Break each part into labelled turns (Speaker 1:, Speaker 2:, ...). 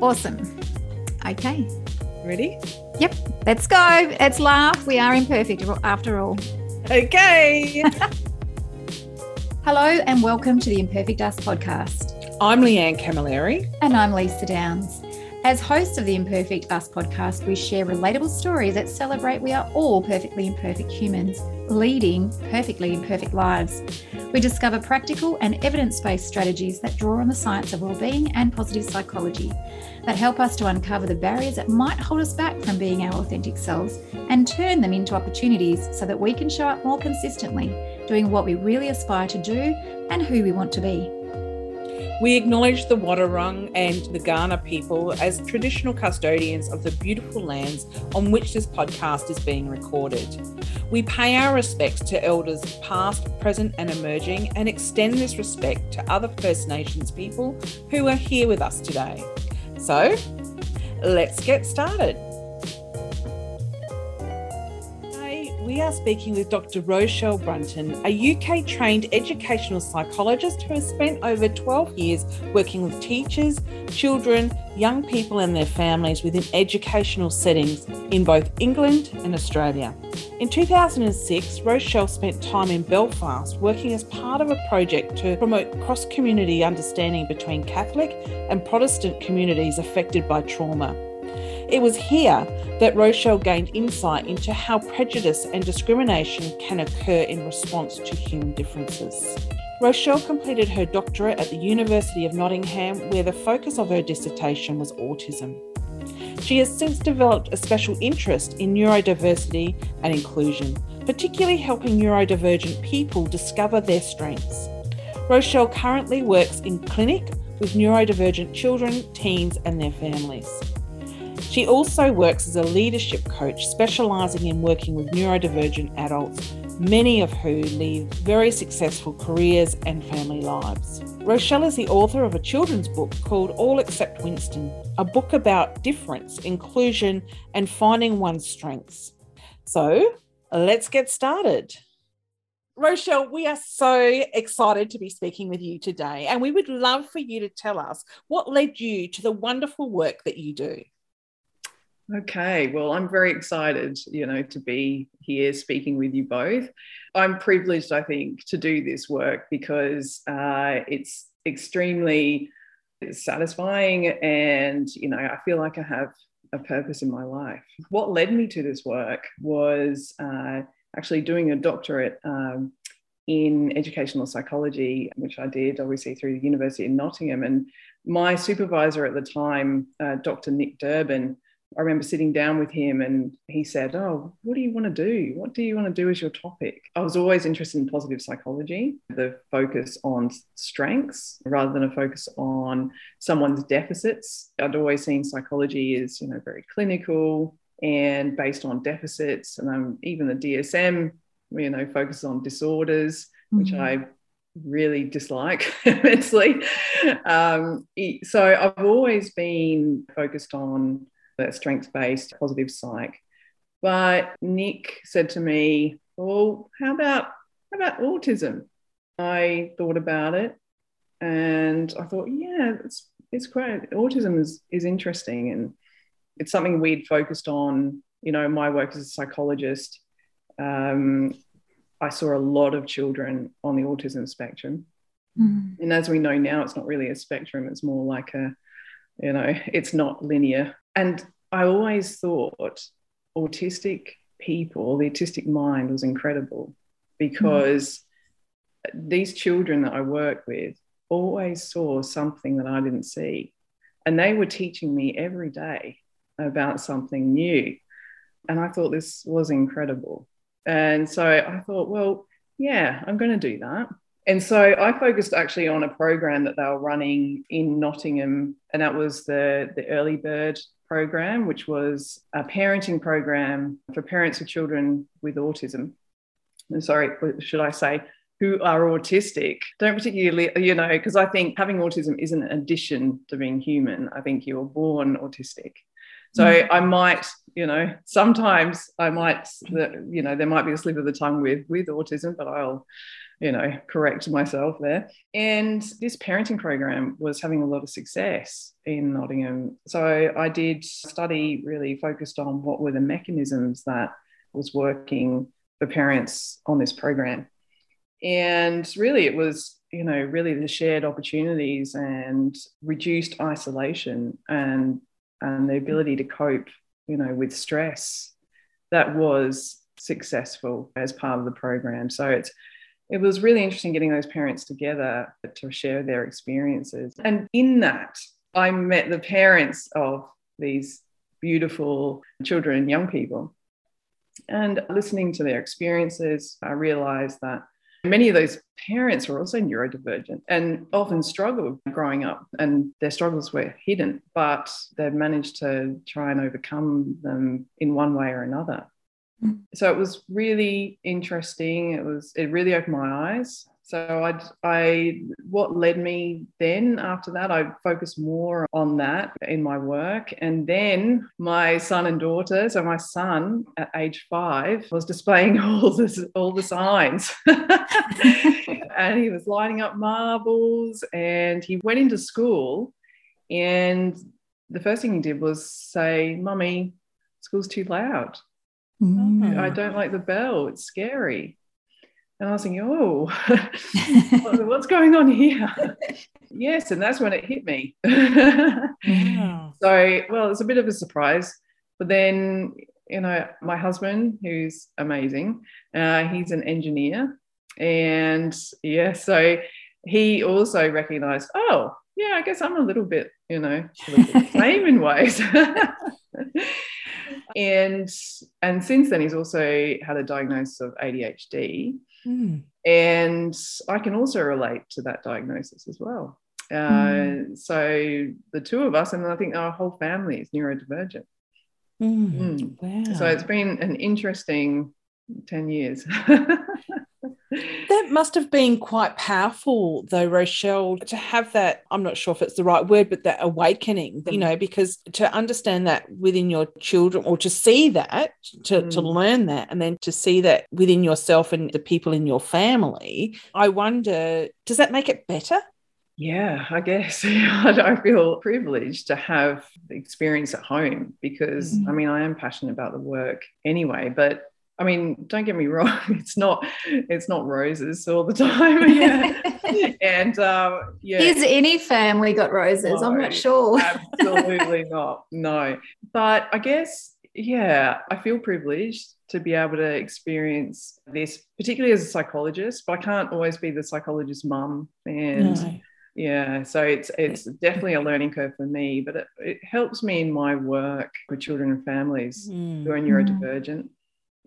Speaker 1: Awesome. Okay.
Speaker 2: Ready?
Speaker 1: Yep. Let's go. Let's laugh. We are imperfect after all.
Speaker 2: Okay.
Speaker 1: Hello and welcome to the Imperfect Us podcast.
Speaker 2: I'm Leanne Camilleri.
Speaker 1: And I'm Lisa Downs. As hosts of the Imperfect Us podcast, we share relatable stories that celebrate we are all perfectly imperfect humans, leading perfectly imperfect lives. We discover practical and evidence based strategies that draw on the science of well-being and positive psychology that help us to uncover the barriers that might hold us back from being our authentic selves and turn them into opportunities so that we can show up more consistently, doing what we really aspire to do and who we want to be.
Speaker 2: We acknowledge the Wadawurrung and the Kaurna people as traditional custodians of the beautiful lands on which this podcast is being recorded. We pay our respects to elders past, present, and emerging, and extend this respect to other First Nations people who are here with us today. So, let's get started. We are speaking with Dr. Rochelle Brunton, a UK trained educational psychologist who has spent over 12 years working with teachers, children, young people, and their families within educational settings in both England and Australia. In 2006, Rochelle spent time in Belfast working as part of a project to promote cross community understanding between Catholic and Protestant communities affected by trauma. It was here that Rochelle gained insight into how prejudice and discrimination can occur in response to human differences. Rochelle completed her doctorate at the University of Nottingham, where the focus of her dissertation was autism. She has since developed a special interest in neurodiversity and inclusion, particularly helping neurodivergent people discover their strengths. Rochelle currently works in clinic with neurodivergent children, teens, and their families. She also works as a leadership coach, specialising in working with neurodivergent adults, many of who lead very successful careers and family lives. Rochelle is the author of a children's book called All Except Winston, a book about difference, inclusion, and finding one's strengths. So let's get started. Rochelle, we are so excited to be speaking with you today, and we would love for you to tell us what led you to the wonderful work that you do.
Speaker 3: Okay, well, I'm very excited, you know, to be here speaking with you both. I'm privileged, I think, to do this work because uh, it's extremely satisfying and, you know, I feel like I have a purpose in my life. What led me to this work was uh, actually doing a doctorate um, in educational psychology, which I did obviously through the University of Nottingham. And my supervisor at the time, uh, Dr. Nick Durbin, I remember sitting down with him and he said, Oh, what do you want to do? What do you want to do as your topic? I was always interested in positive psychology, the focus on strengths rather than a focus on someone's deficits. I'd always seen psychology as, you know, very clinical and based on deficits. And um, even the DSM, you know, focuses on disorders, mm-hmm. which I really dislike immensely. Um, so I've always been focused on that strengths based positive psych. But Nick said to me, Well, how about how about autism? I thought about it and I thought, yeah, it's it's great. Autism is is interesting and it's something we'd focused on. You know, my work as a psychologist, um, I saw a lot of children on the autism spectrum. Mm-hmm. And as we know now, it's not really a spectrum, it's more like a, you know, it's not linear. And I always thought autistic people, the autistic mind was incredible because mm. these children that I work with always saw something that I didn't see. And they were teaching me every day about something new. And I thought this was incredible. And so I thought, well, yeah, I'm going to do that. And so I focused actually on a program that they were running in Nottingham, and that was the, the Early Bird program, which was a parenting program for parents of children with autism. And sorry, should I say, who are autistic? Don't particularly, you know, because I think having autism isn't an addition to being human. I think you were born autistic. So mm. I might, you know, sometimes I might, you know, there might be a slip of the tongue with with autism, but I'll you know, correct myself there. And this parenting program was having a lot of success in Nottingham. So I did study really focused on what were the mechanisms that was working for parents on this program. And really, it was, you know, really the shared opportunities and reduced isolation and, and the ability to cope, you know, with stress that was successful as part of the program. So it's it was really interesting getting those parents together to share their experiences. And in that, I met the parents of these beautiful children young people. And listening to their experiences, I realized that many of those parents were also neurodivergent and often struggled growing up, and their struggles were hidden, but they've managed to try and overcome them in one way or another. Mm. So it was really interesting. It was it really opened my eyes. So I I what led me then after that I focused more on that in my work and then my son and daughter so my son at age 5 was displaying all this all the signs and he was lining up marbles and he went into school and the first thing he did was say mummy school's too loud Mm. I don't like the bell. It's scary. And I was thinking, oh, what's going on here? yes, and that's when it hit me. yeah. So, well, it's a bit of a surprise. But then, you know, my husband, who's amazing, uh, he's an engineer. And yeah, so he also recognized, oh, yeah, I guess I'm a little bit, you know, same in ways and and since then he's also had a diagnosis of ADHD mm. and I can also relate to that diagnosis as well uh, mm. so the two of us and I think our whole family is neurodivergent mm. Wow. so it's been an interesting 10 years
Speaker 2: that must have been quite powerful, though, Rochelle, to have that. I'm not sure if it's the right word, but that awakening, you know, because to understand that within your children or to see that, to, mm. to learn that, and then to see that within yourself and the people in your family, I wonder, does that make it better?
Speaker 3: Yeah, I guess I feel privileged to have the experience at home because mm. I mean, I am passionate about the work anyway, but I mean, don't get me wrong, it's not it's not roses all the time. yeah. and um, yeah.
Speaker 1: Is any family got roses? No, I'm not sure.
Speaker 3: absolutely not. No. But I guess, yeah, I feel privileged to be able to experience this, particularly as a psychologist, but I can't always be the psychologist mum. And no. yeah, so it's it's definitely a learning curve for me, but it, it helps me in my work with children and families mm. who are neurodivergent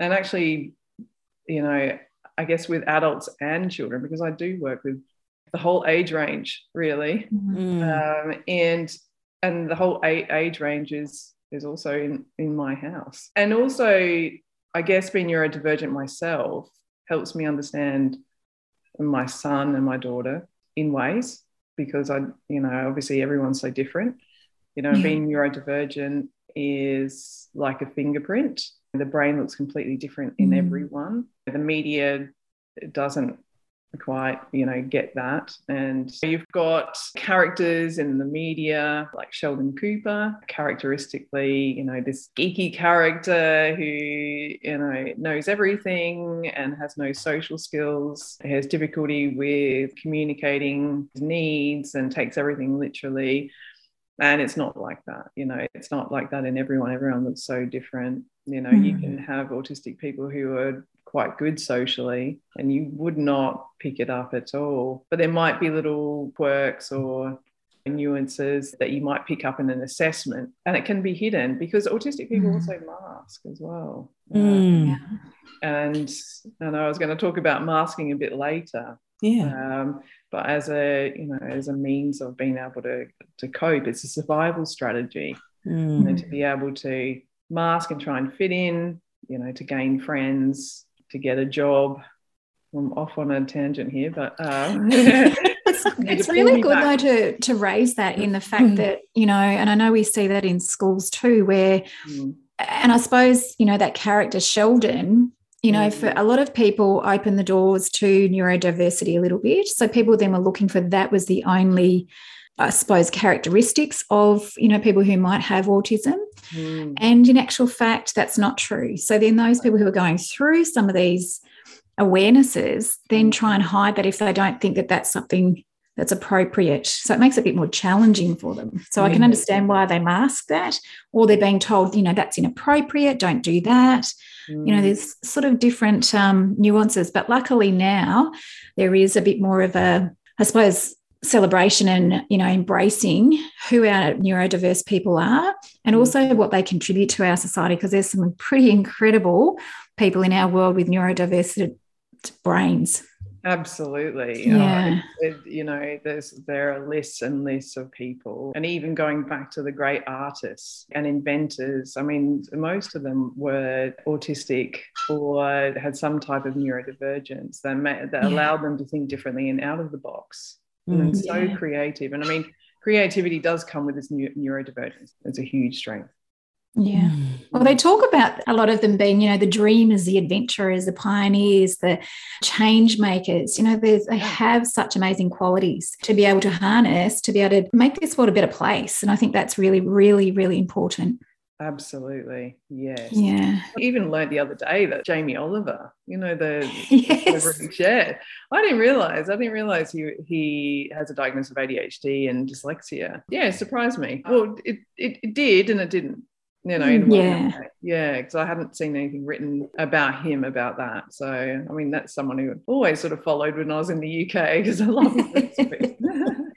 Speaker 3: and actually, you know, I guess with adults and children, because I do work with the whole age range, really, mm. um, and and the whole age range is is also in in my house, and also I guess being neurodivergent myself helps me understand my son and my daughter in ways because I, you know, obviously everyone's so different. You know, yeah. being neurodivergent is like a fingerprint the brain looks completely different in mm. everyone. The media doesn't quite you know get that and you've got characters in the media like sheldon cooper characteristically you know this geeky character who you know knows everything and has no social skills has difficulty with communicating his needs and takes everything literally and it's not like that you know it's not like that in everyone everyone looks so different you know mm. you can have autistic people who are quite good socially and you would not pick it up at all but there might be little quirks or nuances that you might pick up in an assessment and it can be hidden because autistic people mm. also mask as well mm. and and i was going to talk about masking a bit later
Speaker 2: yeah
Speaker 3: um, but as a you know as a means of being able to to cope it's a survival strategy mm. you know, to be able to mask and try and fit in you know to gain friends to get a job i'm off on a tangent here but uh,
Speaker 1: it's, it's really good back. though to to raise that in the fact mm. that you know and i know we see that in schools too where mm. and i suppose you know that character sheldon you know, for a lot of people, open the doors to neurodiversity a little bit. So people then were looking for that was the only, I suppose, characteristics of you know people who might have autism. Mm. And in actual fact, that's not true. So then those people who are going through some of these awarenesses then mm. try and hide that if they don't think that that's something that's appropriate. So it makes it a bit more challenging for them. So I can understand why they mask that, or they're being told, you know, that's inappropriate, don't do that. Mm. You know, mm. there's sort of different um, nuances. But luckily now there is a bit more of a, I suppose, celebration and you know embracing who our neurodiverse people are and also mm. what they contribute to our society because there's some pretty incredible people in our world with neurodiverse brains
Speaker 3: Absolutely. Yeah. it, you know, there's there are lists and lists of people, and even going back to the great artists and inventors. I mean, most of them were autistic or had some type of neurodivergence that that yeah. allowed them to think differently and out of the box. Mm, and so yeah. creative. And I mean, creativity does come with this neurodivergence. It's a huge strength.
Speaker 1: Yeah. Mm. Well, they talk about a lot of them being, you know, the dreamers, the adventurers, the pioneers, the change makers. You know, they have such amazing qualities to be able to harness, to be able to make this world a better place. And I think that's really, really, really important.
Speaker 3: Absolutely. Yes.
Speaker 1: Yeah.
Speaker 3: I even learned the other day that Jamie Oliver, you know, the yes. share. I didn't realize, I didn't realize he he has a diagnosis of ADHD and dyslexia. Yeah, it surprised me. Well, it, it, it did and it didn't you know mm,
Speaker 1: yeah
Speaker 3: yeah because i hadn't seen anything written about him about that so i mean that's someone who always sort of followed when i was in the uk because i love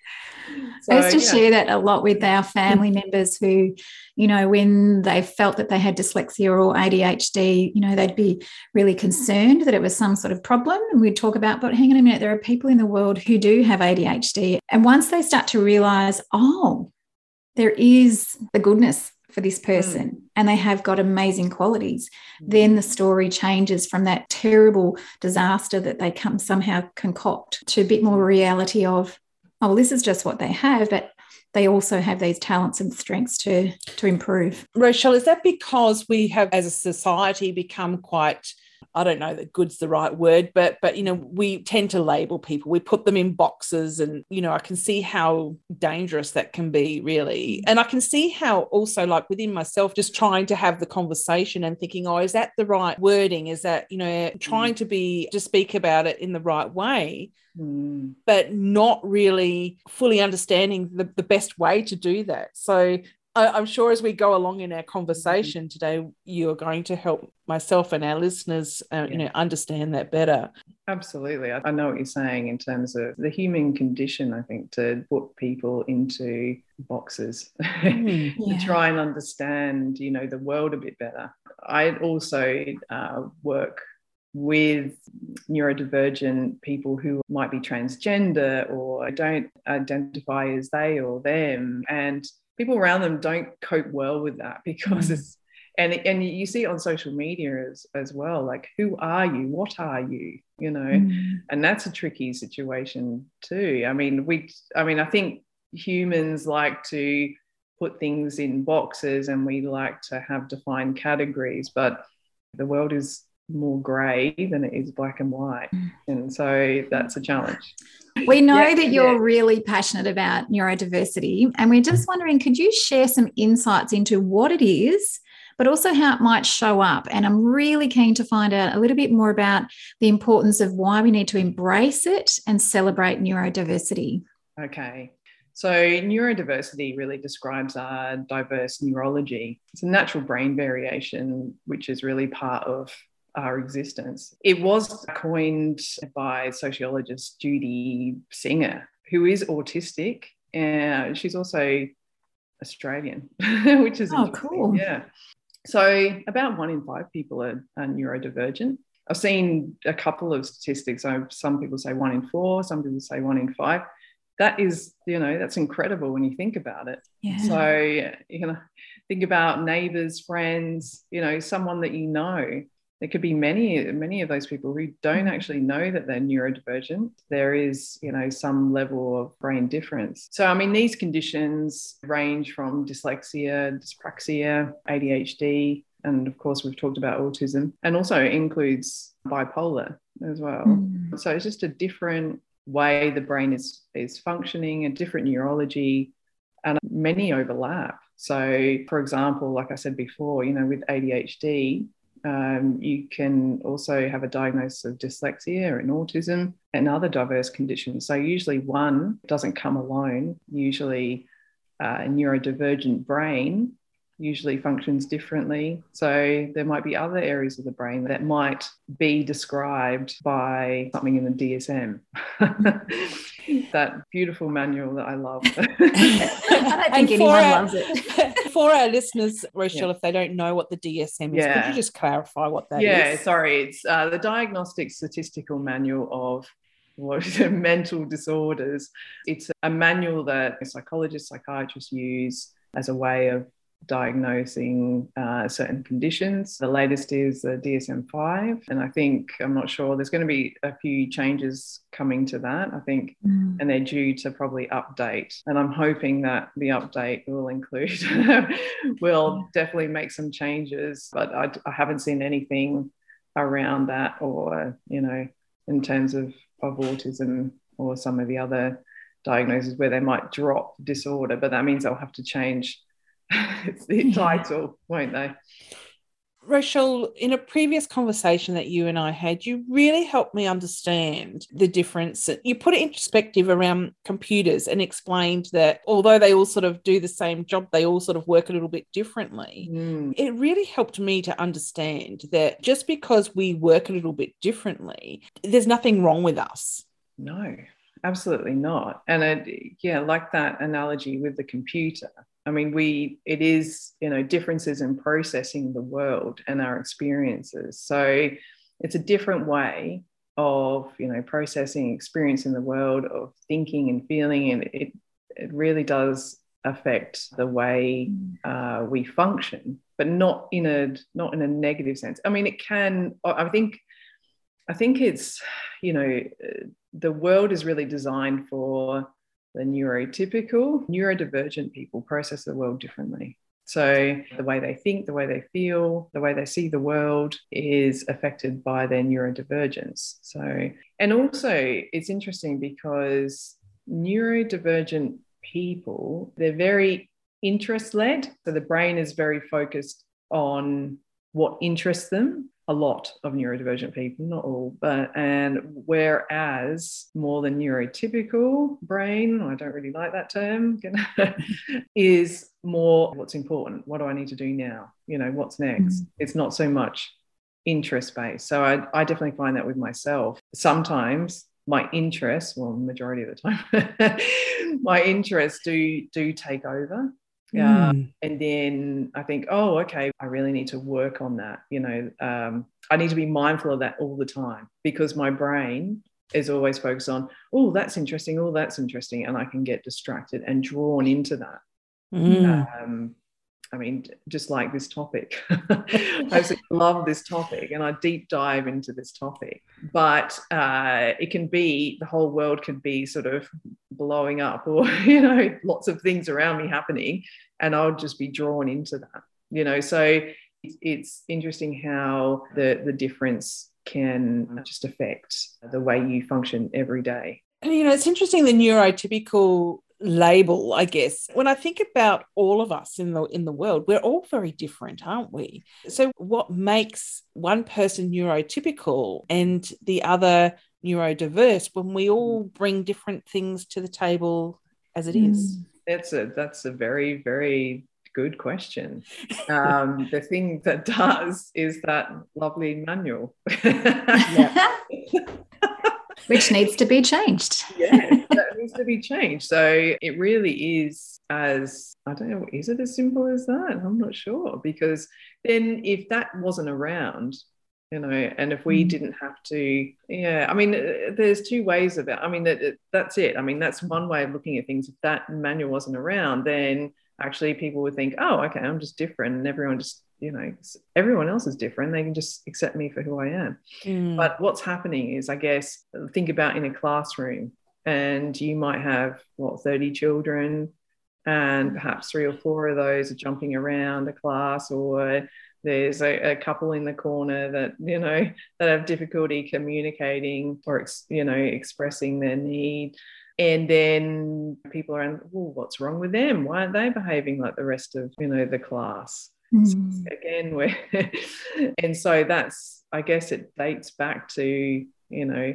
Speaker 1: So, I used to yeah. share that a lot with our family members who, you know, when they felt that they had dyslexia or ADHD, you know, they'd be really concerned that it was some sort of problem. And we'd talk about, but hang on a minute, there are people in the world who do have ADHD. And once they start to realize, oh, there is the goodness for this hmm. person mm. and they have got amazing qualities mm. then the story changes from that terrible disaster that they come somehow concoct to a bit more reality of oh well, this is just what they have but they also have these talents and strengths to to improve
Speaker 2: rochelle is that because we have as a society become quite I don't know that good's the right word, but but you know, we tend to label people. We put them in boxes and you know, I can see how dangerous that can be really. And I can see how also like within myself just trying to have the conversation and thinking, "Oh, is that the right wording? Is that, you know, trying to be to speak about it in the right way?" Mm. but not really fully understanding the, the best way to do that. So I'm sure as we go along in our conversation today, you are going to help myself and our listeners, uh, you know, understand that better.
Speaker 3: Absolutely, I know what you're saying in terms of the human condition. I think to put people into boxes mm, yeah. to try and understand, you know, the world a bit better. I also uh, work with neurodivergent people who might be transgender or don't identify as they or them and people around them don't cope well with that because mm. it's and and you see it on social media as as well like who are you what are you you know mm. and that's a tricky situation too i mean we i mean i think humans like to put things in boxes and we like to have defined categories but the world is more grey than it is black and white mm. and so that's a challenge
Speaker 1: we know yeah, that you're yeah. really passionate about neurodiversity, and we're just wondering could you share some insights into what it is, but also how it might show up? And I'm really keen to find out a little bit more about the importance of why we need to embrace it and celebrate neurodiversity.
Speaker 3: Okay. So, neurodiversity really describes our diverse neurology. It's a natural brain variation, which is really part of our existence. It was coined by sociologist Judy Singer, who is autistic, and she's also Australian, which is
Speaker 1: oh cool.
Speaker 3: Yeah. So about one in five people are, are neurodivergent. I've seen a couple of statistics. So some people say one in four, some people say one in five. That is, you know, that's incredible when you think about it.
Speaker 1: Yeah.
Speaker 3: So, you know, think about neighbors, friends, you know, someone that you know there could be many many of those people who don't mm. actually know that they're neurodivergent there is you know some level of brain difference so i mean these conditions range from dyslexia dyspraxia adhd And of course, we've talked about autism and also includes bipolar as well.
Speaker 1: Mm.
Speaker 3: So it's just a different way the brain is, is functioning, a different neurology, and many overlap. So, for example, like I said before, you know, with ADHD, um, you can also have a diagnosis of dyslexia and autism and other diverse conditions. So, usually one doesn't come alone. Usually, uh, a neurodivergent brain usually functions differently. So there might be other areas of the brain that might be described by something in the DSM. that beautiful manual that I love.
Speaker 1: I don't think anyone
Speaker 2: our,
Speaker 1: loves it.
Speaker 2: for our listeners, Rochelle, yeah. if they don't know what the DSM is, yeah. could you just clarify what that
Speaker 3: yeah,
Speaker 2: is?
Speaker 3: sorry. It's uh, the Diagnostic Statistical Manual of what is it, mental disorders. It's a manual that psychologists, psychiatrists use as a way of diagnosing uh, certain conditions. The latest is the DSM 5. And I think, I'm not sure, there's going to be a few changes coming to that, I think, mm. and they're due to probably update. And I'm hoping that the update will include, will definitely make some changes, but I, I haven't seen anything around that or, you know, in terms of, of autism or some of the other diagnoses where they might drop disorder, but that means they'll have to change it's the title, won't they?
Speaker 2: Rochelle, in a previous conversation that you and I had, you really helped me understand the difference. You put it in perspective around computers and explained that although they all sort of do the same job, they all sort of work a little bit differently.
Speaker 3: Mm.
Speaker 2: It really helped me to understand that just because we work a little bit differently, there's nothing wrong with us.
Speaker 3: No, absolutely not. And it, yeah, like that analogy with the computer I mean, we it is you know differences in processing the world and our experiences. So it's a different way of you know processing experience in the world of thinking and feeling, and it it really does affect the way uh, we function, but not in a not in a negative sense. I mean, it can. I think. I think it's, you know, the world is really designed for the neurotypical, neurodivergent people process the world differently. So, the way they think, the way they feel, the way they see the world is affected by their neurodivergence. So, and also it's interesting because neurodivergent people, they're very interest led. So, the brain is very focused on what interests them a lot of neurodivergent people, not all, but and whereas more than neurotypical brain, I don't really like that term, is more what's important. What do I need to do now? You know, what's next? Mm. It's not so much interest based. So I, I definitely find that with myself. Sometimes my interests, well, majority of the time, my interests do do take over yeah. Mm. And then I think, oh, okay, I really need to work on that. You know, um, I need to be mindful of that all the time because my brain is always focused on, oh, that's interesting. Oh, that's interesting. And I can get distracted and drawn into that.
Speaker 2: Mm.
Speaker 3: Um, I mean, just like this topic. I love this topic and I deep dive into this topic. But uh, it can be, the whole world can be sort of blowing up or, you know, lots of things around me happening. And I'll just be drawn into that, you know. So it's interesting how the, the difference can just affect the way you function every day.
Speaker 2: You know, it's interesting the neurotypical label i guess. When i think about all of us in the in the world we're all very different aren't we? So what makes one person neurotypical and the other neurodiverse when we all bring different things to the table as it is?
Speaker 3: That's a that's a very very good question. Um, the thing that does is that lovely manual.
Speaker 1: Which needs to be changed.
Speaker 3: Yeah needs to be changed. So it really is as I don't know, is it as simple as that? I'm not sure because then if that wasn't around, you know, and if we mm. didn't have to, yeah, I mean, there's two ways of it. I mean, that, that's it. I mean, that's one way of looking at things. If that manual wasn't around, then actually people would think, oh, okay, I'm just different, and everyone just you know everyone else is different they can just accept me for who i am
Speaker 2: mm.
Speaker 3: but what's happening is i guess think about in a classroom and you might have what 30 children and perhaps three or four of those are jumping around a class or there's a, a, couple in the corner that you know that have difficulty communicating or you know expressing their need. And then people are well what's wrong with them? Why aren't they behaving like the rest of you know the class? Mm. so again we're and so that's i guess it dates back to you know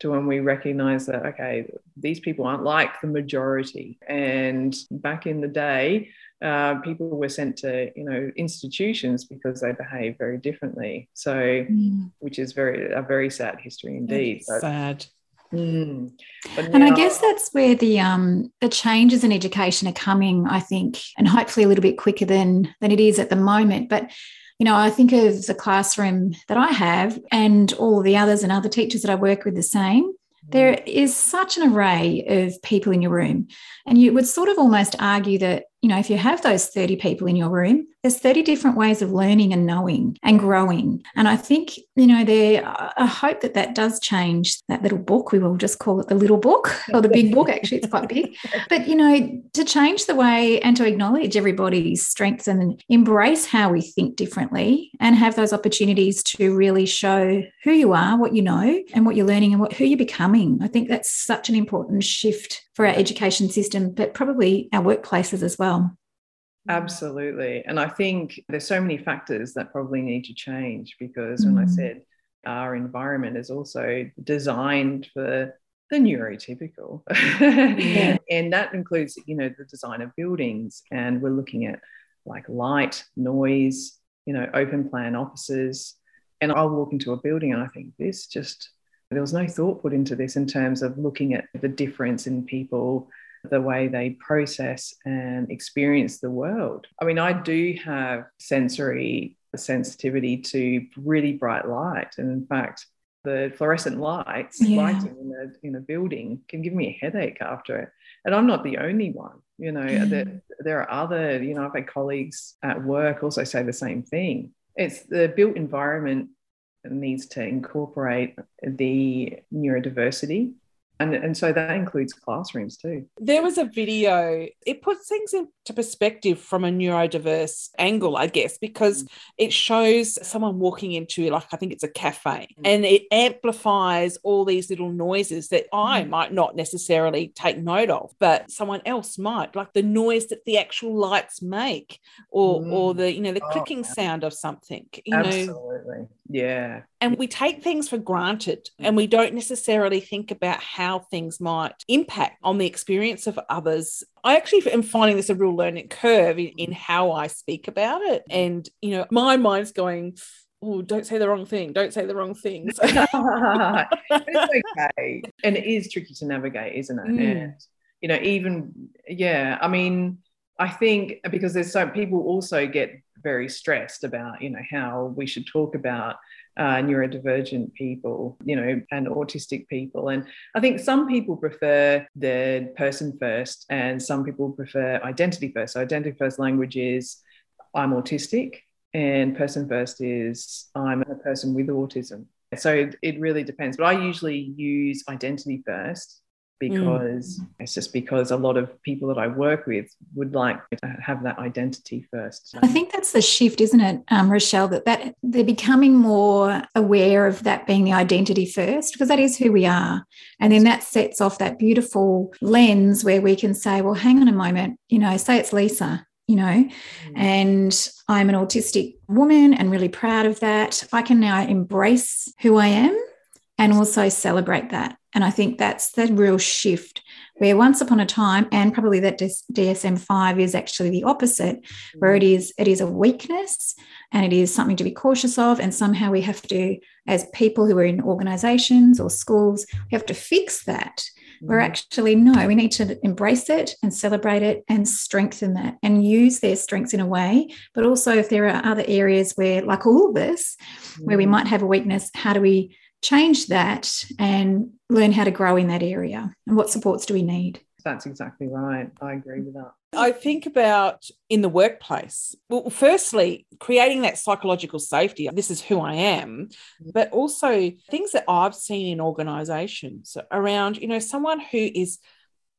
Speaker 3: to when we recognize that okay these people aren't like the majority and back in the day uh, people were sent to you know institutions because they behave very differently so mm. which is very a very sad history indeed
Speaker 2: but, sad
Speaker 1: Mm. and I guess that's where the um, the changes in education are coming, I think, and hopefully a little bit quicker than than it is at the moment. But you know, I think of the classroom that I have and all the others and other teachers that I work with the same. There mm. such an array of people in your room. And you would sort of almost argue that you know, if you have those 30 people in your room, there's 30 different ways of learning and knowing and growing. And I think, you know, there, uh, I hope that that does change that little book. We will just call it the little book or the big book. Actually, it's quite big. But, you know, to change the way and to acknowledge everybody's strengths and embrace how we think differently and have those opportunities to really show who you are, what you know, and what you're learning and what, who you're becoming. I think that's such an important shift for our education system, but probably our workplaces as well.
Speaker 3: Absolutely. And I think there's so many factors that probably need to change because mm. when I said our environment is also designed for the neurotypical. yeah. and that includes, you know, the design of buildings. And we're looking at like light, noise, you know, open plan offices. And I'll walk into a building and I think this just there was no thought put into this in terms of looking at the difference in people, the way they process and experience the world. I mean, I do have sensory sensitivity to really bright light. And in fact, the fluorescent lights yeah. lighting in a, in a building can give me a headache after it. And I'm not the only one. You know, mm. there, there are other, you know, I've had colleagues at work also say the same thing. It's the built environment needs to incorporate the neurodiversity and, and so that includes classrooms too.
Speaker 2: There was a video, it puts things into perspective from a neurodiverse angle, I guess, because mm. it shows someone walking into, like, I think it's a cafe, mm. and it amplifies all these little noises that I mm. might not necessarily take note of, but someone else might, like the noise that the actual lights make, or, mm. or the, you know, the oh, clicking sound of something, you
Speaker 3: Absolutely.
Speaker 2: know.
Speaker 3: Yeah.
Speaker 2: And we take things for granted and we don't necessarily think about how things might impact on the experience of others. I actually am finding this a real learning curve in, in how I speak about it. And, you know, my mind's going, oh, don't say the wrong thing. Don't say the wrong things. it's
Speaker 3: okay. And it is tricky to navigate, isn't it? Mm. And, you know, even, yeah, I mean, I think because there's so people also get very stressed about, you know, how we should talk about uh, neurodivergent people, you know, and autistic people. And I think some people prefer the person first, and some people prefer identity first. So, identity first language is I'm autistic, and person first is I'm a person with autism. So it, it really depends. But I usually use identity first. Because mm. it's just because a lot of people that I work with would like to have that identity first.
Speaker 1: I think that's the shift, isn't it, um, Rochelle? That that they're becoming more aware of that being the identity first, because that is who we are, and then that sets off that beautiful lens where we can say, well, hang on a moment, you know, say it's Lisa. You know, mm. and I'm an autistic woman and really proud of that. I can now embrace who I am and also celebrate that. And I think that's the real shift where once upon a time, and probably that DSM 5 is actually the opposite, where it is it is a weakness and it is something to be cautious of. And somehow we have to, as people who are in organizations or schools, we have to fix that. We're mm-hmm. actually, no, we need to embrace it and celebrate it and strengthen that and use their strengths in a way. But also, if there are other areas where, like all of this, where we mm-hmm. might have a weakness, how do we change that and learn how to grow in that area and what supports do we need.
Speaker 3: That's exactly right. I agree with that.
Speaker 2: I think about in the workplace. Well firstly creating that psychological safety. This is who i am. Mm-hmm. But also things that i've seen in organizations around you know someone who is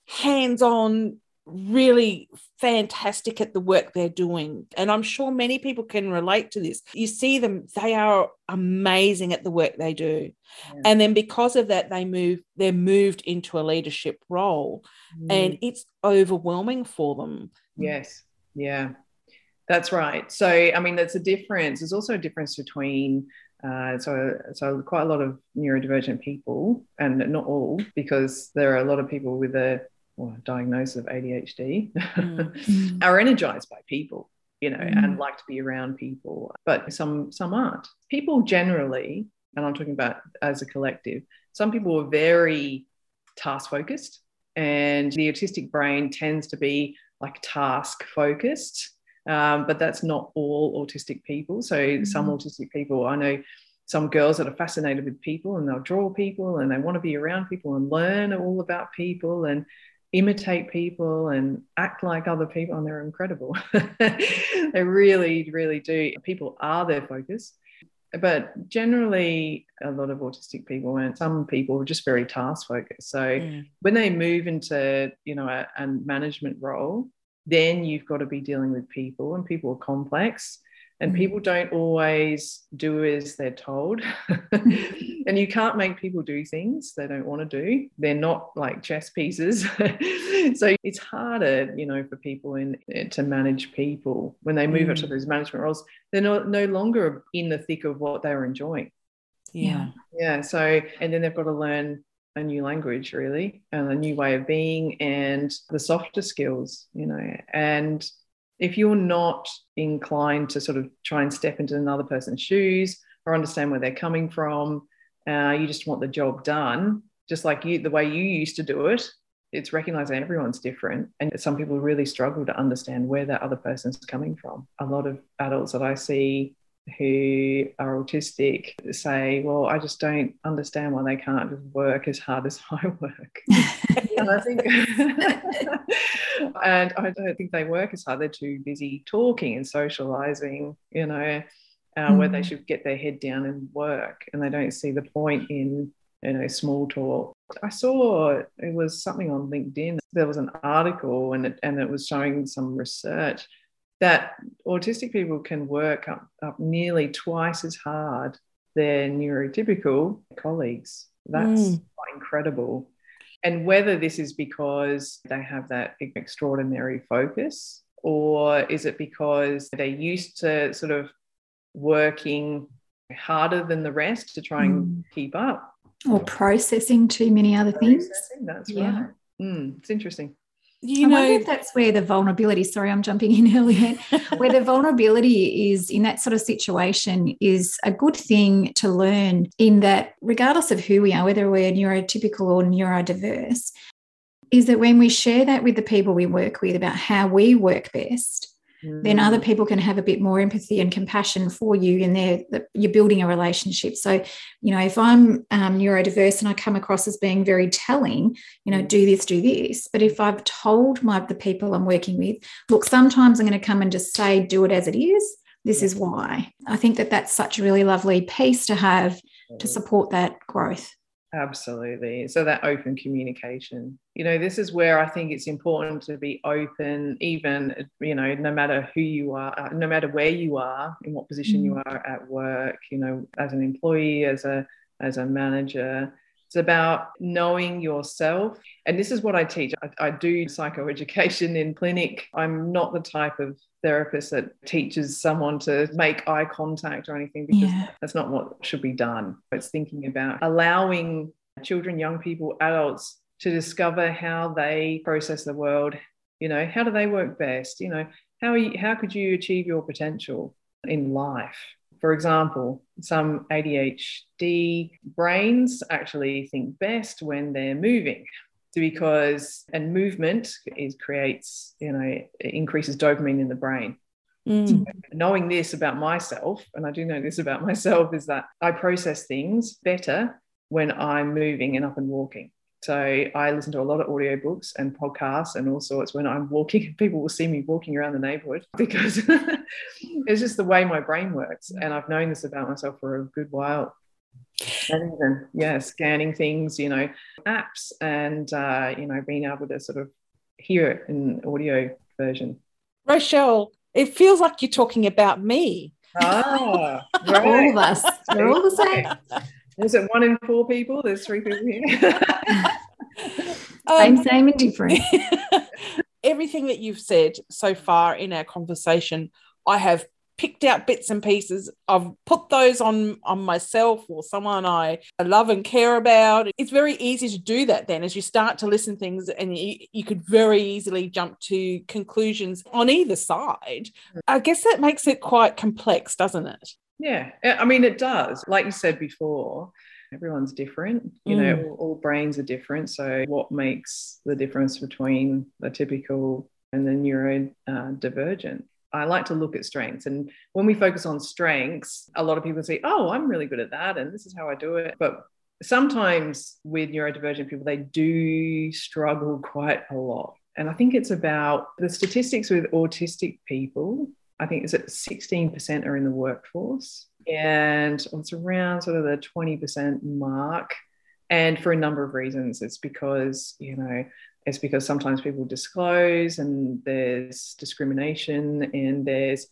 Speaker 2: hands on really fantastic at the work they're doing. And I'm sure many people can relate to this. You see them, they are amazing at the work they do. Yeah. And then because of that, they move, they're moved into a leadership role mm. and it's overwhelming for them.
Speaker 3: Yes. Yeah. That's right. So, I mean, that's a difference. There's also a difference between uh, so, so quite a lot of neurodivergent people, and not all, because there are a lot of people with a well, diagnosis of ADHD, mm. are energized by people, you know, mm. and like to be around people. But some some aren't. People generally, and I'm talking about as a collective, some people are very task focused, and the autistic brain tends to be like task focused um, but that's not all autistic people. So mm-hmm. some autistic people, I know some girls that are fascinated with people and they'll draw people and they want to be around people and learn all about people and imitate people and act like other people and they're incredible they really really do people are their focus but generally a lot of autistic people and some people are just very task focused so mm. when they move into you know a, a management role then you've got to be dealing with people, and people are complex. And mm. people don't always do as they're told. and you can't make people do things they don't want to do. They're not like chess pieces. so it's harder, you know, for people in to manage people when they move mm. up to mm. those management roles. They're not, no longer in the thick of what they were enjoying.
Speaker 2: Yeah.
Speaker 3: Yeah. So, and then they've got to learn a new language really and a new way of being and the softer skills you know and if you're not inclined to sort of try and step into another person's shoes or understand where they're coming from uh, you just want the job done just like you the way you used to do it it's recognizing everyone's different. And some people really struggle to understand where that other person's coming from. A lot of adults that i see who are autistic say, Well, I just don't understand why they can't just work as hard as I work. and I think and I don't think they work as hard. They're too busy talking and socializing, you know, uh, mm. where they mm. should get their head down and work and they don't see the point in you know small talk i saw it was something on linkedin there was an article and it, and it was showing some research that autistic people can work up, up nearly twice as hard their neurotypical colleagues. That's mm. quite incredible. And whether this is because they have that extraordinary focus, or is it because they're used to sort of working harder than the rest to try and mm. keep up?
Speaker 1: Or processing too many other processing, things.
Speaker 3: That's yeah. right. Mm, it's interesting
Speaker 1: you I know wonder if that's where the vulnerability sorry i'm jumping in earlier where the vulnerability is in that sort of situation is a good thing to learn in that regardless of who we are whether we're neurotypical or neurodiverse is that when we share that with the people we work with about how we work best mm. then other people can have a bit more empathy and compassion for you and they're you're building a relationship. So you know if i'm um, neurodiverse and i come across as being very telling you know mm. do this do this. But if i've told my the people i'm working with look sometimes i'm going to come and just say do it as it is this is why. I think that that's such a really lovely piece to have to support that growth
Speaker 3: Absolutely. So that open communication. You know, this is where I think it's important to be open, even, you know, no matter who you are, uh, no matter where you are, in what position you mm. are at work, you know, as an employee, as a as a manager. It's about knowing yourself. And this is what I teach. I, I do psychoeducation in clinic. I'm not the type of therapist that teaches someone to make eye contact or anything because yeah. that's not what should be done. It's thinking about allowing children, young people, adults to discover how they process the world. You know, how do they work best? You know, how you, how could you achieve your potential in life? For example, some ADHD brains actually think best when they're moving because and movement is creates you know increases dopamine in the brain mm. so knowing this about myself and i do know this about myself is that i process things better when i'm moving and up and walking so i listen to a lot of audiobooks and podcasts and all sorts when i'm walking people will see me walking around the neighborhood because it's just the way my brain works and i've known this about myself for a good while and even yeah scanning things you know apps and uh, you know being able to sort of hear it in audio version.
Speaker 2: Rochelle, it feels like you're talking about me.
Speaker 3: Ah,
Speaker 1: right. all of us. We're all the same.
Speaker 3: Was it one in four people? There's three people here.
Speaker 1: same, um, same, and different.
Speaker 2: Everything that you've said so far in our conversation, I have picked out bits and pieces. I've put those on on myself or someone I love and care about. It's very easy to do that then as you start to listen things and you, you could very easily jump to conclusions on either side. I guess that makes it quite complex, doesn't it?
Speaker 3: Yeah, I mean it does. Like you said before, everyone's different you mm. know all, all, brains are different so what makes the difference between the typical and the neurodivergent I like to look at strengths. And when we focus on strengths, a lot of people say, oh, I'm really good at that. And this is how I do it. But sometimes with neurodivergent people, they do struggle quite a lot. And I think it's about the statistics with autistic people. I think is at 16% are in the workforce. And it's around sort of the 20% mark. And for a number of reasons, it's because, you know, it's because sometimes people disclose and there's discrimination and there's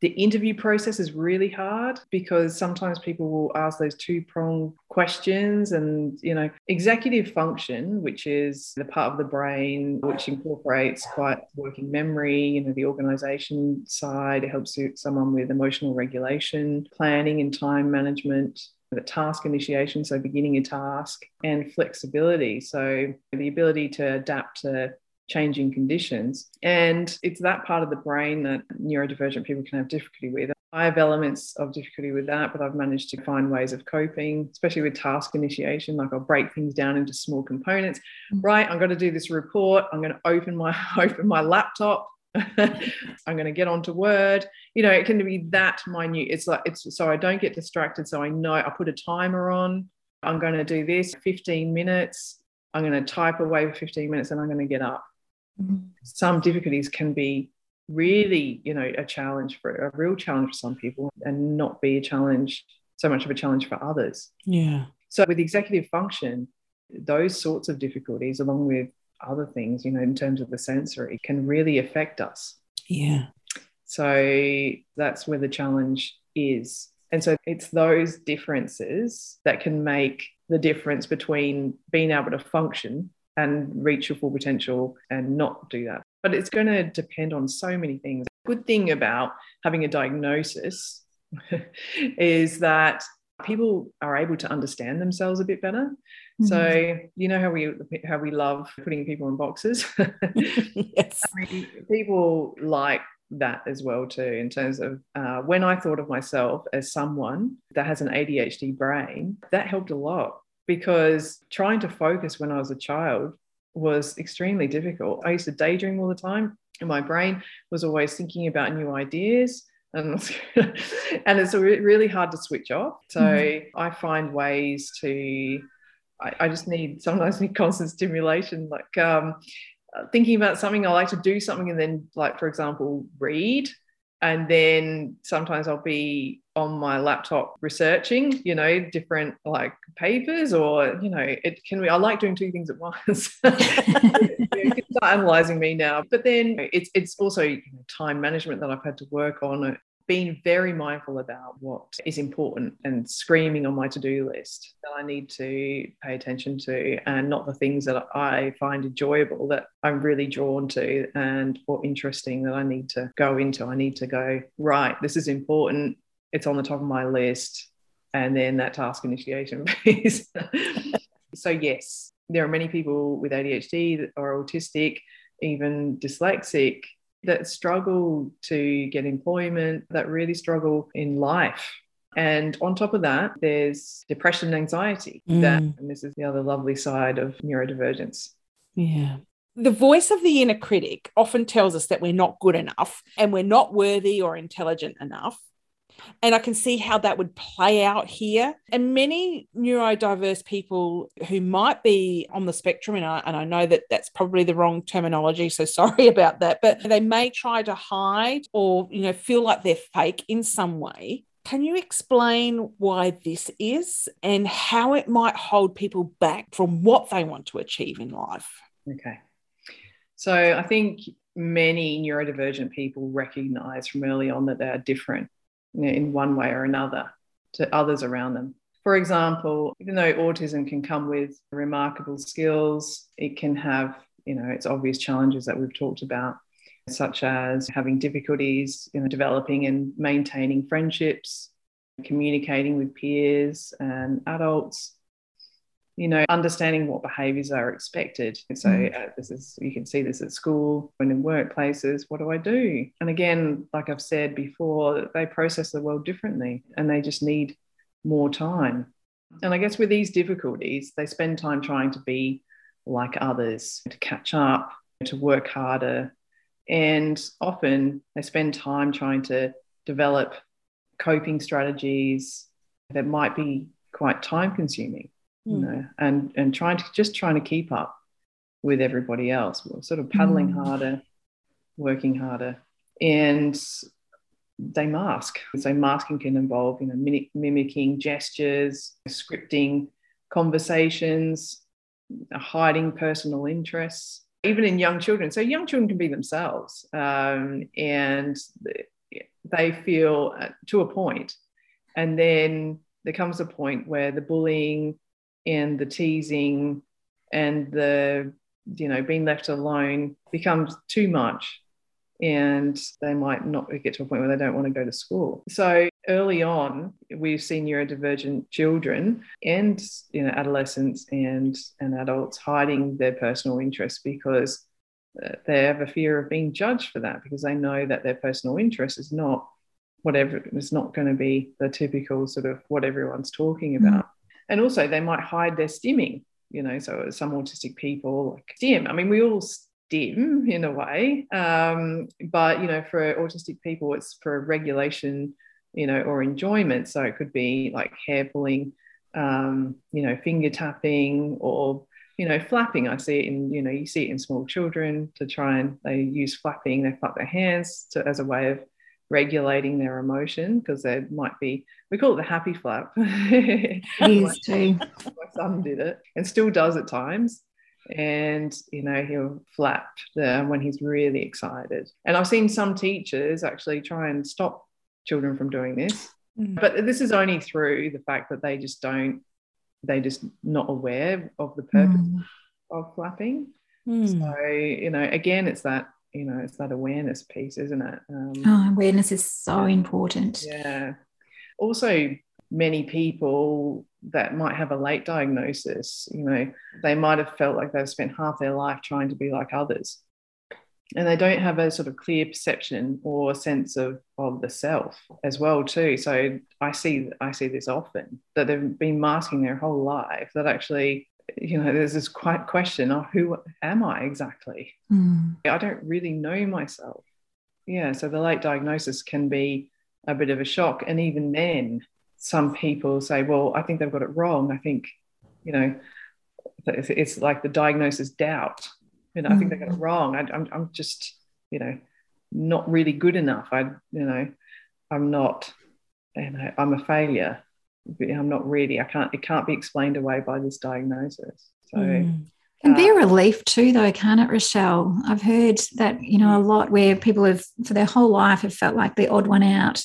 Speaker 3: the interview process is really hard because sometimes people will ask those two pronged questions and you know executive function which is the part of the brain which incorporates quite working memory you know the organization side it helps someone with emotional regulation planning and time management the task initiation, so beginning a task, and flexibility, so the ability to adapt to changing conditions. And it's that part of the brain that neurodivergent people can have difficulty with. I have elements of difficulty with that, but I've managed to find ways of coping, especially with task initiation. Like I'll break things down into small components. Mm. Right, I'm going to do this report. I'm going to open my open my laptop. I'm going to get onto Word. You know, it can be that minute. It's like, it's so I don't get distracted. So I know I put a timer on. I'm going to do this 15 minutes. I'm going to type away for 15 minutes and I'm going to get up. Mm-hmm. Some difficulties can be really, you know, a challenge for a real challenge for some people and not be a challenge, so much of a challenge for others.
Speaker 2: Yeah.
Speaker 3: So with executive function, those sorts of difficulties, along with other things, you know, in terms of the sensory, can really affect us.
Speaker 2: Yeah.
Speaker 3: So that's where the challenge is. And so it's those differences that can make the difference between being able to function and reach your full potential and not do that. But it's going to depend on so many things. Good thing about having a diagnosis is that people are able to understand themselves a bit better. Mm-hmm. So you know how we how we love putting people in boxes.
Speaker 2: yes,
Speaker 3: I mean, people like that as well too. In terms of uh, when I thought of myself as someone that has an ADHD brain, that helped a lot because trying to focus when I was a child was extremely difficult. I used to daydream all the time, and my brain was always thinking about new ideas and and it's really hard to switch off. So mm-hmm. I find ways to. I, I, just need sometimes need constant stimulation, like um, thinking about something. I like to do something, and then, like for example, read, and then sometimes I'll be on my laptop researching, you know, different like papers, or you know, it can be. I like doing two things at once. you can start analyzing me now, but then it's it's also time management that I've had to work on being very mindful about what is important and screaming on my to-do list that I need to pay attention to and not the things that I find enjoyable that I'm really drawn to and or interesting that I need to go into. I need to go, right, this is important. It's on the top of my list. And then that task initiation piece. so yes, there are many people with ADHD or autistic, even dyslexic that struggle to get employment, that really struggle in life. And on top of that, there's depression and anxiety. Mm. That, and this is the other lovely side of neurodivergence.
Speaker 2: Yeah. The voice of the inner critic often tells us that we're not good enough and we're not worthy or intelligent enough. And I can see how that would play out here. And many neurodiverse people who might be on the spectrum, and I, and I know that that's probably the wrong terminology, so sorry about that, but they may try to hide or, you know, feel like they're fake in some way. Can you explain why this is and how it might hold people back from what they want to achieve in life?
Speaker 3: Okay. So I think many neurodivergent people recognize from early on that they are different you know, in one way or another to others around them. For example, even though autism can come with remarkable skills, it can have, you know, its obvious challenges that we've talked about, such as having difficulties, you know, developing and maintaining friendships, communicating with peers and adults, you know, understanding what behaviors are expected. So mm. uh, this is you can see this at school and in workplaces. What do I do? And again, like I've said before, they process the world differently, and they just need more time. And I guess with these difficulties, they spend time trying to be like others, to catch up, to work harder, and often they spend time trying to develop coping strategies that might be quite time consuming you hmm. know, and and trying to just trying to keep up with everybody else. We're sort of paddling mm. harder, working harder, and they mask. So masking can involve, you know, mimicking gestures, scripting conversations, hiding personal interests, even in young children. So young children can be themselves, um, and they feel uh, to a point, and then there comes a point where the bullying and the teasing and the you know being left alone becomes too much. And they might not get to a point where they don't want to go to school. So early on we've seen neurodivergent children and you know adolescents and and adults hiding their personal interests because uh, they have a fear of being judged for that because they know that their personal interest is not whatever it's not going to be the typical sort of what everyone's talking mm. about and also they might hide their stimming you know so some autistic people like stim. I mean we all stim in a way um, but you know for autistic people it's for regulation you know or enjoyment. So it could be like hair pulling um, you know finger tapping or you know flapping. I see it in you know you see it in small children to try and they use flapping they flap their hands to, as a way of regulating their emotion because they might be we call it the happy flap.
Speaker 1: it is too.
Speaker 3: My son did it and still does at times. And you know, he'll flap when he's really excited. And I've seen some teachers actually try and stop children from doing this. Mm. But this is only through the fact that they just don't, they just not aware of the purpose mm. of flapping. Mm. So, you know, again, it's that you know it's that awareness piece isn't it?
Speaker 1: Um, oh, awareness is so important.
Speaker 3: Yeah. Also many people that might have a late diagnosis you know they might have felt like they've spent half their life trying to be like others. And they don't have a sort of clear perception or sense of of the self as well too. So i see i see this often that they've been masking their whole life that actually you know, there's this quite question of who am I exactly? Mm. I don't really know myself. Yeah, so the late diagnosis can be a bit of a shock. And even then, some people say, well, I think they've got it wrong. I think, you know, it's like the diagnosis doubt. You know, mm. I think they got it hmm. wrong. I, I'm, I'm just, you know, not really good enough. I, you know, I'm not, you know, I'm a failure. I'm not really, I can't, it can't be explained away by this diagnosis. So, mm.
Speaker 1: Can be a uh, relief too, though, can't it, Rochelle? I've heard that, you know, a lot where people have, for their whole life, have felt like the odd one out.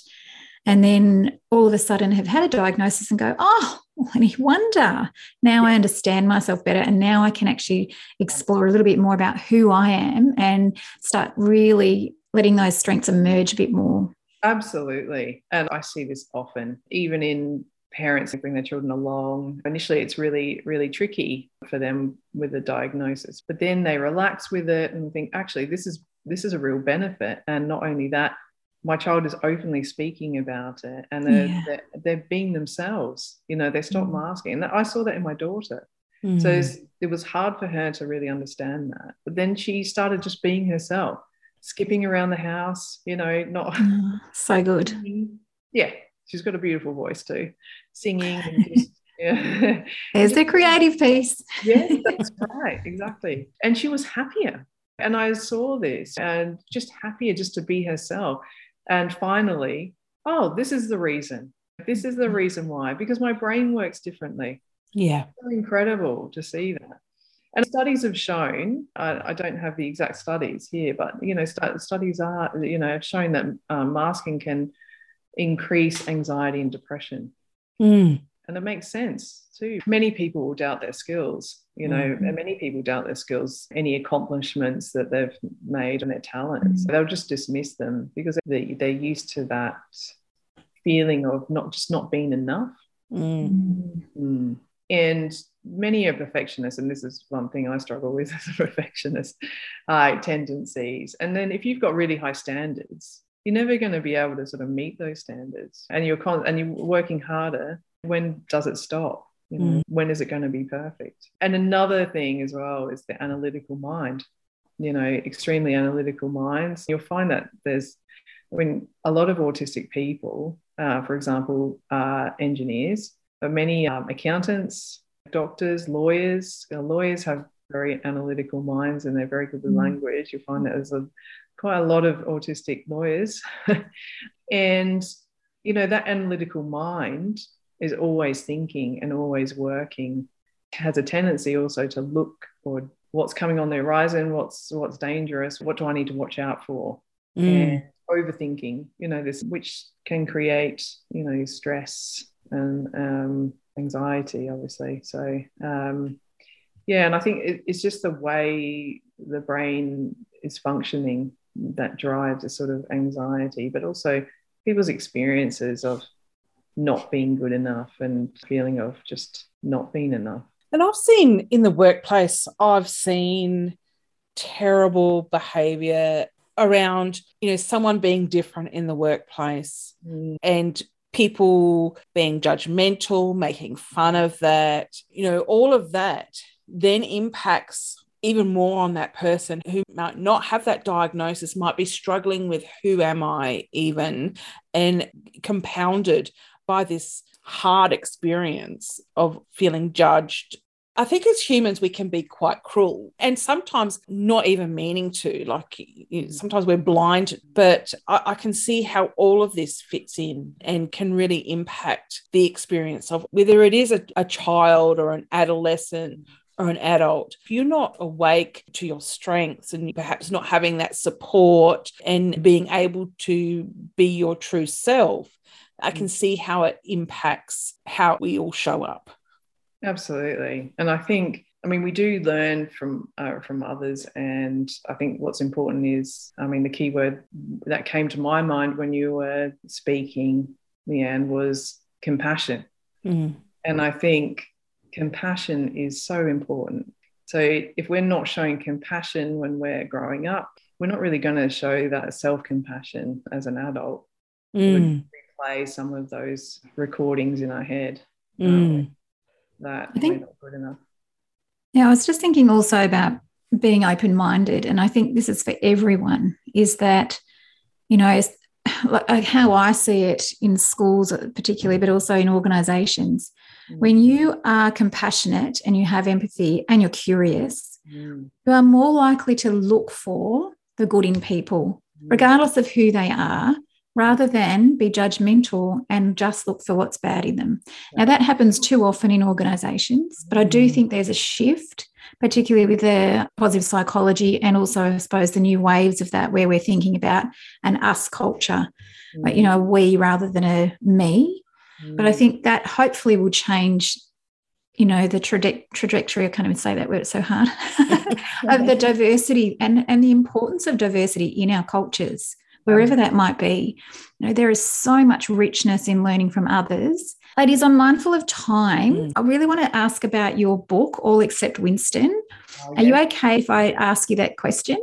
Speaker 1: And then all of a sudden have had a diagnosis and go, oh, any wonder. Now I understand myself better. And now I can actually explore a little bit more about who I am and start really letting those strengths emerge a bit more.
Speaker 3: Absolutely. And I see this often, even in parents bring their children along. Initially, it's really, really tricky for them with a diagnosis, but then they relax with it and think, actually, this is this is a real benefit. And not only that, my child is openly speaking about it and they're, yeah. they're, they're, being themselves. You know, they stop mm. masking. And I saw that in my daughter. Mm. So it was hard for her to really understand that. But then she started just being herself, skipping around the house, you know, not
Speaker 1: so good.
Speaker 3: Yeah, she's got a beautiful voice too, singing and just yeah.
Speaker 1: There's the creative piece.
Speaker 3: yes, that's right, exactly. And she was happier. And I saw this and just happier just to be herself. And finally, oh, this is the reason. This is the mm-hmm. reason why, because my brain works differently.
Speaker 2: Yeah.
Speaker 3: It's incredible to see that. And studies have shown, I, I, don't have the exact studies here, but you know, st- studies are, you know, have shown that um, masking can increase anxiety and depression.
Speaker 2: Mm.
Speaker 3: And it makes sense too. Many people will doubt their skills, you know, mm. and many people doubt their skills, any accomplishments that they've made and their talents. Mm. They'll just dismiss them because they, they're used to that feeling of not just not being enough.
Speaker 2: Mm.
Speaker 3: Mm. And many are perfectionists, and this is one thing I struggle with as a perfectionist uh, tendencies. And then if you've got really high standards, you're never going to be able to sort of meet those standards, and you're con- and you're working harder. When does it stop? You know, mm. when is it going to be perfect? And another thing as well is the analytical mind. You know, extremely analytical minds. You'll find that there's when a lot of autistic people, uh, for example, are engineers, but many um, accountants, doctors, lawyers. Uh, lawyers have very analytical minds and they're very good with mm. language. You'll find that there's a, quite a lot of autistic lawyers. and, you know, that analytical mind is always thinking and always working, has a tendency also to look for what's coming on the horizon, what's what's dangerous, what do I need to watch out for?
Speaker 2: Mm.
Speaker 3: And overthinking, you know, this which can create, you know, stress and um, anxiety, obviously. So, um, yeah, and I think it, it's just the way the brain is functioning that drives a sort of anxiety, but also people's experiences of not being good enough and feeling of just not being enough.
Speaker 2: And I've seen in the workplace, I've seen terrible behavior around, you know, someone being different in the workplace
Speaker 3: mm.
Speaker 2: and people being judgmental, making fun of that, you know, all of that then impacts even more on that person who might not have that diagnosis, might be struggling with who am I even, and compounded by this hard experience of feeling judged I think as humans, we can be quite cruel and sometimes not even meaning to. Like you know, sometimes we're blind, but I, I, can see how all of this fits in and can really impact the experience of whether it is a, a child or an adolescent or an adult. If you're not awake to your strengths and perhaps not having that support and being able to be your true self, I can mm. see how it impacts how we all show up.
Speaker 3: Absolutely. And I think, I mean, we do learn from uh, from others, and I think what's important is, I mean, the key word that came to my mind when you were speaking, Leanne, was compassion.
Speaker 2: Mm.
Speaker 3: And I think compassion is so important. So if we're not showing compassion when we're growing up, we're not really going to show that self compassion as an adult.
Speaker 2: Mm.
Speaker 3: Replay some of those recordings in our head.
Speaker 2: Mm. Um,
Speaker 3: that I think, not good enough.
Speaker 1: Yeah, I was just thinking also about being open minded. And I think this is for everyone is that, you know, like how I see it in schools, particularly, but also in organizations. Mm. When you are compassionate and you have empathy and you're curious,
Speaker 3: mm.
Speaker 1: you are more likely to look for the good in people, mm. regardless of who they are, rather than be judgmental and just look for what's bad in them. Now, that happens too often in organizations, but I do mm. think there's a shift, particularly with the positive psychology and also, I suppose, the new waves of that, where we're thinking about an us culture, mm. you know, we rather than a me. Mm. But I mm. think that hopefully will change you know the traje- trajectory i can't even say that word so hard of the diversity and and the importance of diversity in our cultures wherever that might be. You know, there is so much richness in learning from others. Ladies, I'm mindful of time. Mm. I really want to ask about your book, All Except Winston. Oh, Are you okay if I ask you that question?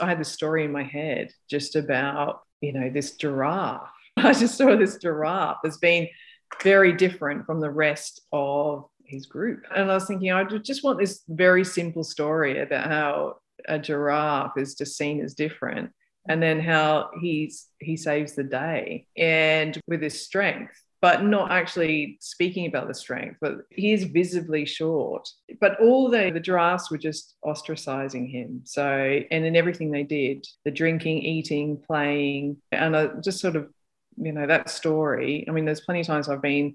Speaker 3: I had the story in my head just about, you know, this giraffe. I just saw this giraffe there's being very different from the rest of his group. And I was thinking, I just want this very simple story about how a giraffe is just seen as different and then how he's he saves the day and with his strength but not actually speaking about the strength but he is visibly short but all the the giraffes were just ostracizing him so and in everything they did the drinking eating playing and I just sort of you know that story i mean there's plenty of times i've been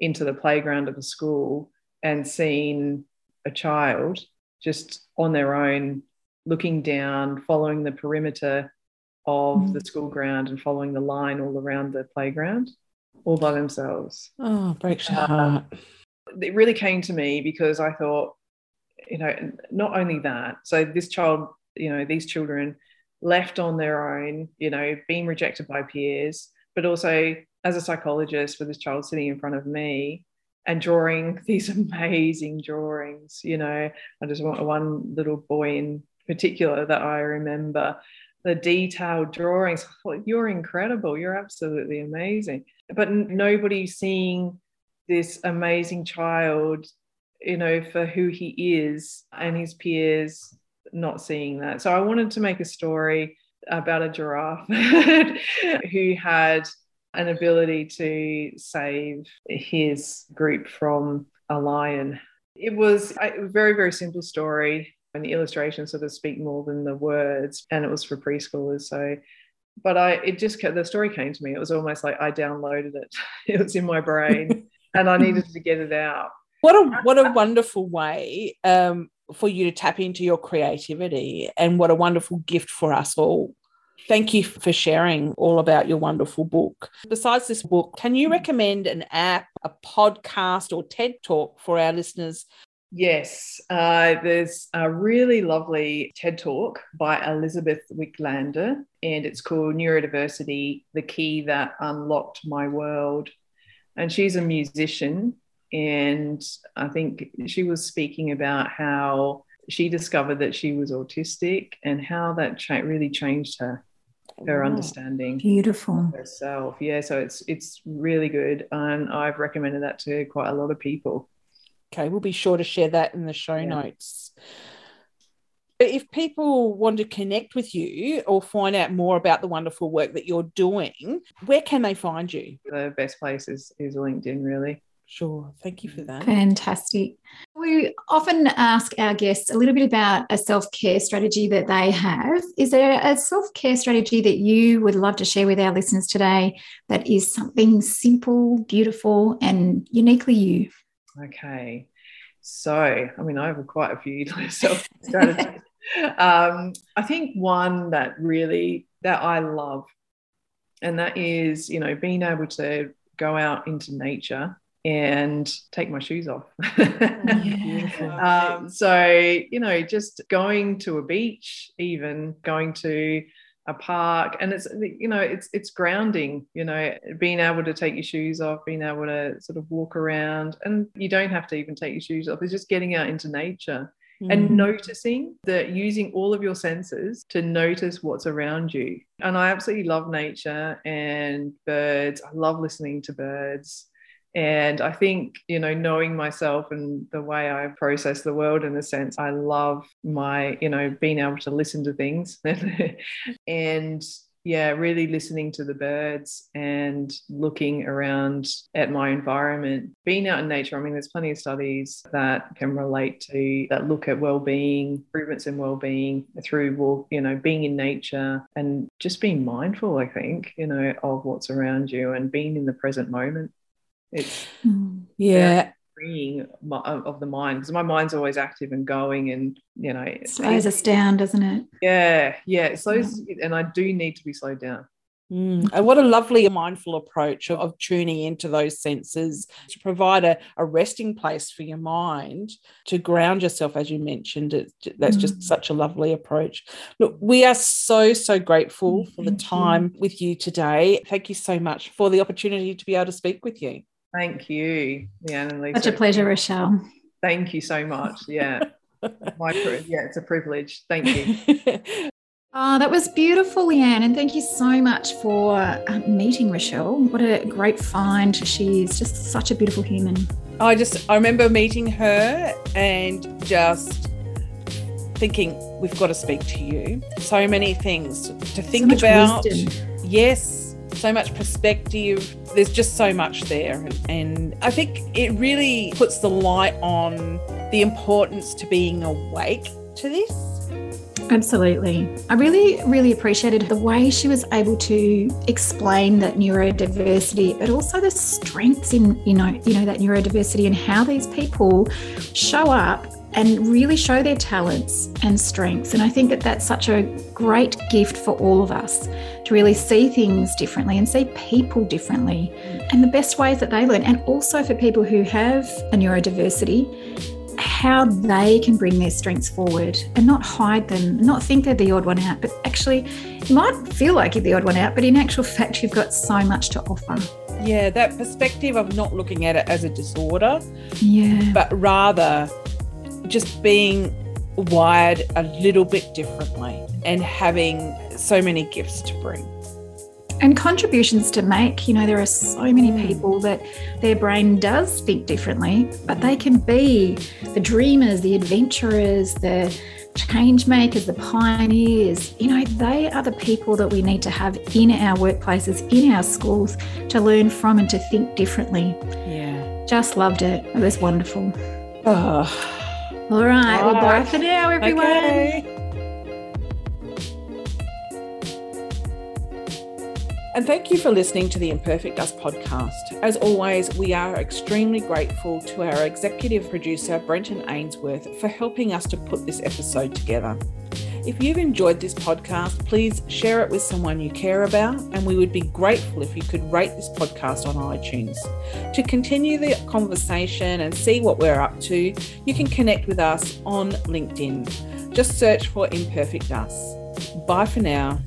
Speaker 3: into the playground of a school and seen a child just on their own, looking down, following the perimeter of mm. the school ground and following the line all around the playground, all by themselves.
Speaker 2: Oh, breaks your heart.
Speaker 3: it really came to me because I thought, you know, not only that, so this child, you know, these children left on their own, you know, being rejected by peers, but also as a psychologist with this child sitting in front of me and drawing these amazing drawings, you know, I just want one little boy in particular that I remember the detailed drawings. Thought, you're incredible. You're absolutely amazing. But nobody seeing this amazing child, you know, for who he is and his peers not seeing that. So I wanted to make a story about a giraffe who had an ability to save his group from a lion. It was a very, very simple story, and the illustrations sort of speak more than the words, and it was for preschoolers. So, but I, it just the story came to me. It was almost like I downloaded it. It was in my brain, and I needed to get it out.
Speaker 2: What a what a wonderful way um, for you to tap into your creativity, and what a wonderful gift for us all. Thank you for sharing all about your wonderful book. Besides this book, can you recommend an app, a podcast, or TED talk for our listeners?
Speaker 3: Yes, uh, there's a really lovely TED talk by Elizabeth Wiklander, and it's called Neurodiversity The Key That Unlocked My World. And she's a musician, and I think she was speaking about how she discovered that she was autistic and how that cha- really changed her her oh, understanding
Speaker 1: beautiful.
Speaker 3: herself. Yeah so it's it's really good and i've recommended that to quite a lot of people.
Speaker 2: Okay we'll be sure to share that in the show yeah. notes. If people want to connect with you or find out more about the wonderful work that you're doing where can they find you?
Speaker 3: The best place is, is linkedin really
Speaker 2: Sure. Thank you for that.
Speaker 1: Fantastic. We often ask our guests a little bit about a self care strategy that they have. Is there a self care strategy that you would love to share with our listeners today that is something simple, beautiful, and uniquely you?
Speaker 3: Okay. So, I mean, I have quite a few self strategies. um, I think one that really that I love, and that is, you know, being able to go out into nature and take my shoes off. um, so, you know, just going to a beach, even going to a park and it's you know it's it's grounding you know being able to take your shoes off being able to sort of walk around and you don't have to even take your shoes off it's just getting out into nature mm. and noticing that using all of your senses to notice what's around you. And i absolutely love nature and birds i love listening to birds and I think, you know, knowing myself and the way I process the world in a sense, I love my, you know, being able to listen to things and yeah, really listening to the birds and looking around at my environment. Being out in nature, I mean, there's plenty of studies that can relate to that look at well-being, improvements in well-being through, you know, being in nature and just being mindful. I think, you know, of what's around you and being in the present moment. It's
Speaker 2: mm. yeah.
Speaker 3: freeing of the mind because my mind's always active and going and you know
Speaker 1: it slows us down doesn't it
Speaker 3: yeah yeah it slows yeah. and i do need to be slowed down
Speaker 2: Mm. And what a lovely mindful approach of, of, tuning into those senses to provide a, a, resting place for your mind to ground yourself, as you mentioned. It, that's mm. just such a lovely approach. Look, we are so, so grateful for the time you. with you today. Thank you so much for the opportunity to be able to speak with you.
Speaker 3: Thank you, Leanne and Lisa.
Speaker 1: Such a pleasure, Rochelle.
Speaker 3: Thank you so much. Yeah. My, yeah, it's a privilege. Thank you.
Speaker 1: Oh, that was beautiful, Leanne. And thank you so much for uh, meeting Rochelle. What a great find. She's just such a beautiful human.
Speaker 2: I just, I remember meeting her and just thinking, we've got to speak to you. So many things to think so about. Wisdom. Yes so much perspective. There's just so much there. And I think it really puts the light on the importance to being awake to this
Speaker 1: Absolutely. I really, really appreciated the way she was able to explain that neurodiversity, but also the strengths in, you know, you know, that neurodiversity and how these people show up and really show their talents and strengths. And I think that that's such a great gift for all of us to really see things differently and see people differently and the best ways that they learn. And also for people who have a neurodiversity, how they can bring their strengths forward and not hide them, not think they're the odd one out, but actually, you might feel like you're the odd one out, but in actual fact, you've got so much to offer.
Speaker 2: Yeah, that perspective of not looking at it as a disorder,
Speaker 1: yeah,
Speaker 2: but rather just being wired a little bit differently and having so many gifts to bring
Speaker 1: and contributions to make. You know, there are so many mm. people that their brain does think differently, but they can be the dreamers, the adventurers, the change makers, the pioneers. You know, they are the people that we need to have in our workplaces, in our schools to learn from and to think differently.
Speaker 2: Yeah.
Speaker 1: Just loved it. It was wonderful.
Speaker 2: Oh.
Speaker 1: All right. All well, bye for now, everyone. Okay.
Speaker 2: And thank you for listening to the Imperfect Us podcast. As always, we are extremely grateful to our executive producer, Brenton Ainsworth, for helping us to put this episode together. If you've enjoyed this podcast, please share it with someone you care about, and we would be grateful if you could rate this podcast on iTunes. To continue the conversation and see what we're up to, you can connect with us on LinkedIn. Just search for Imperfect Us. Bye for now.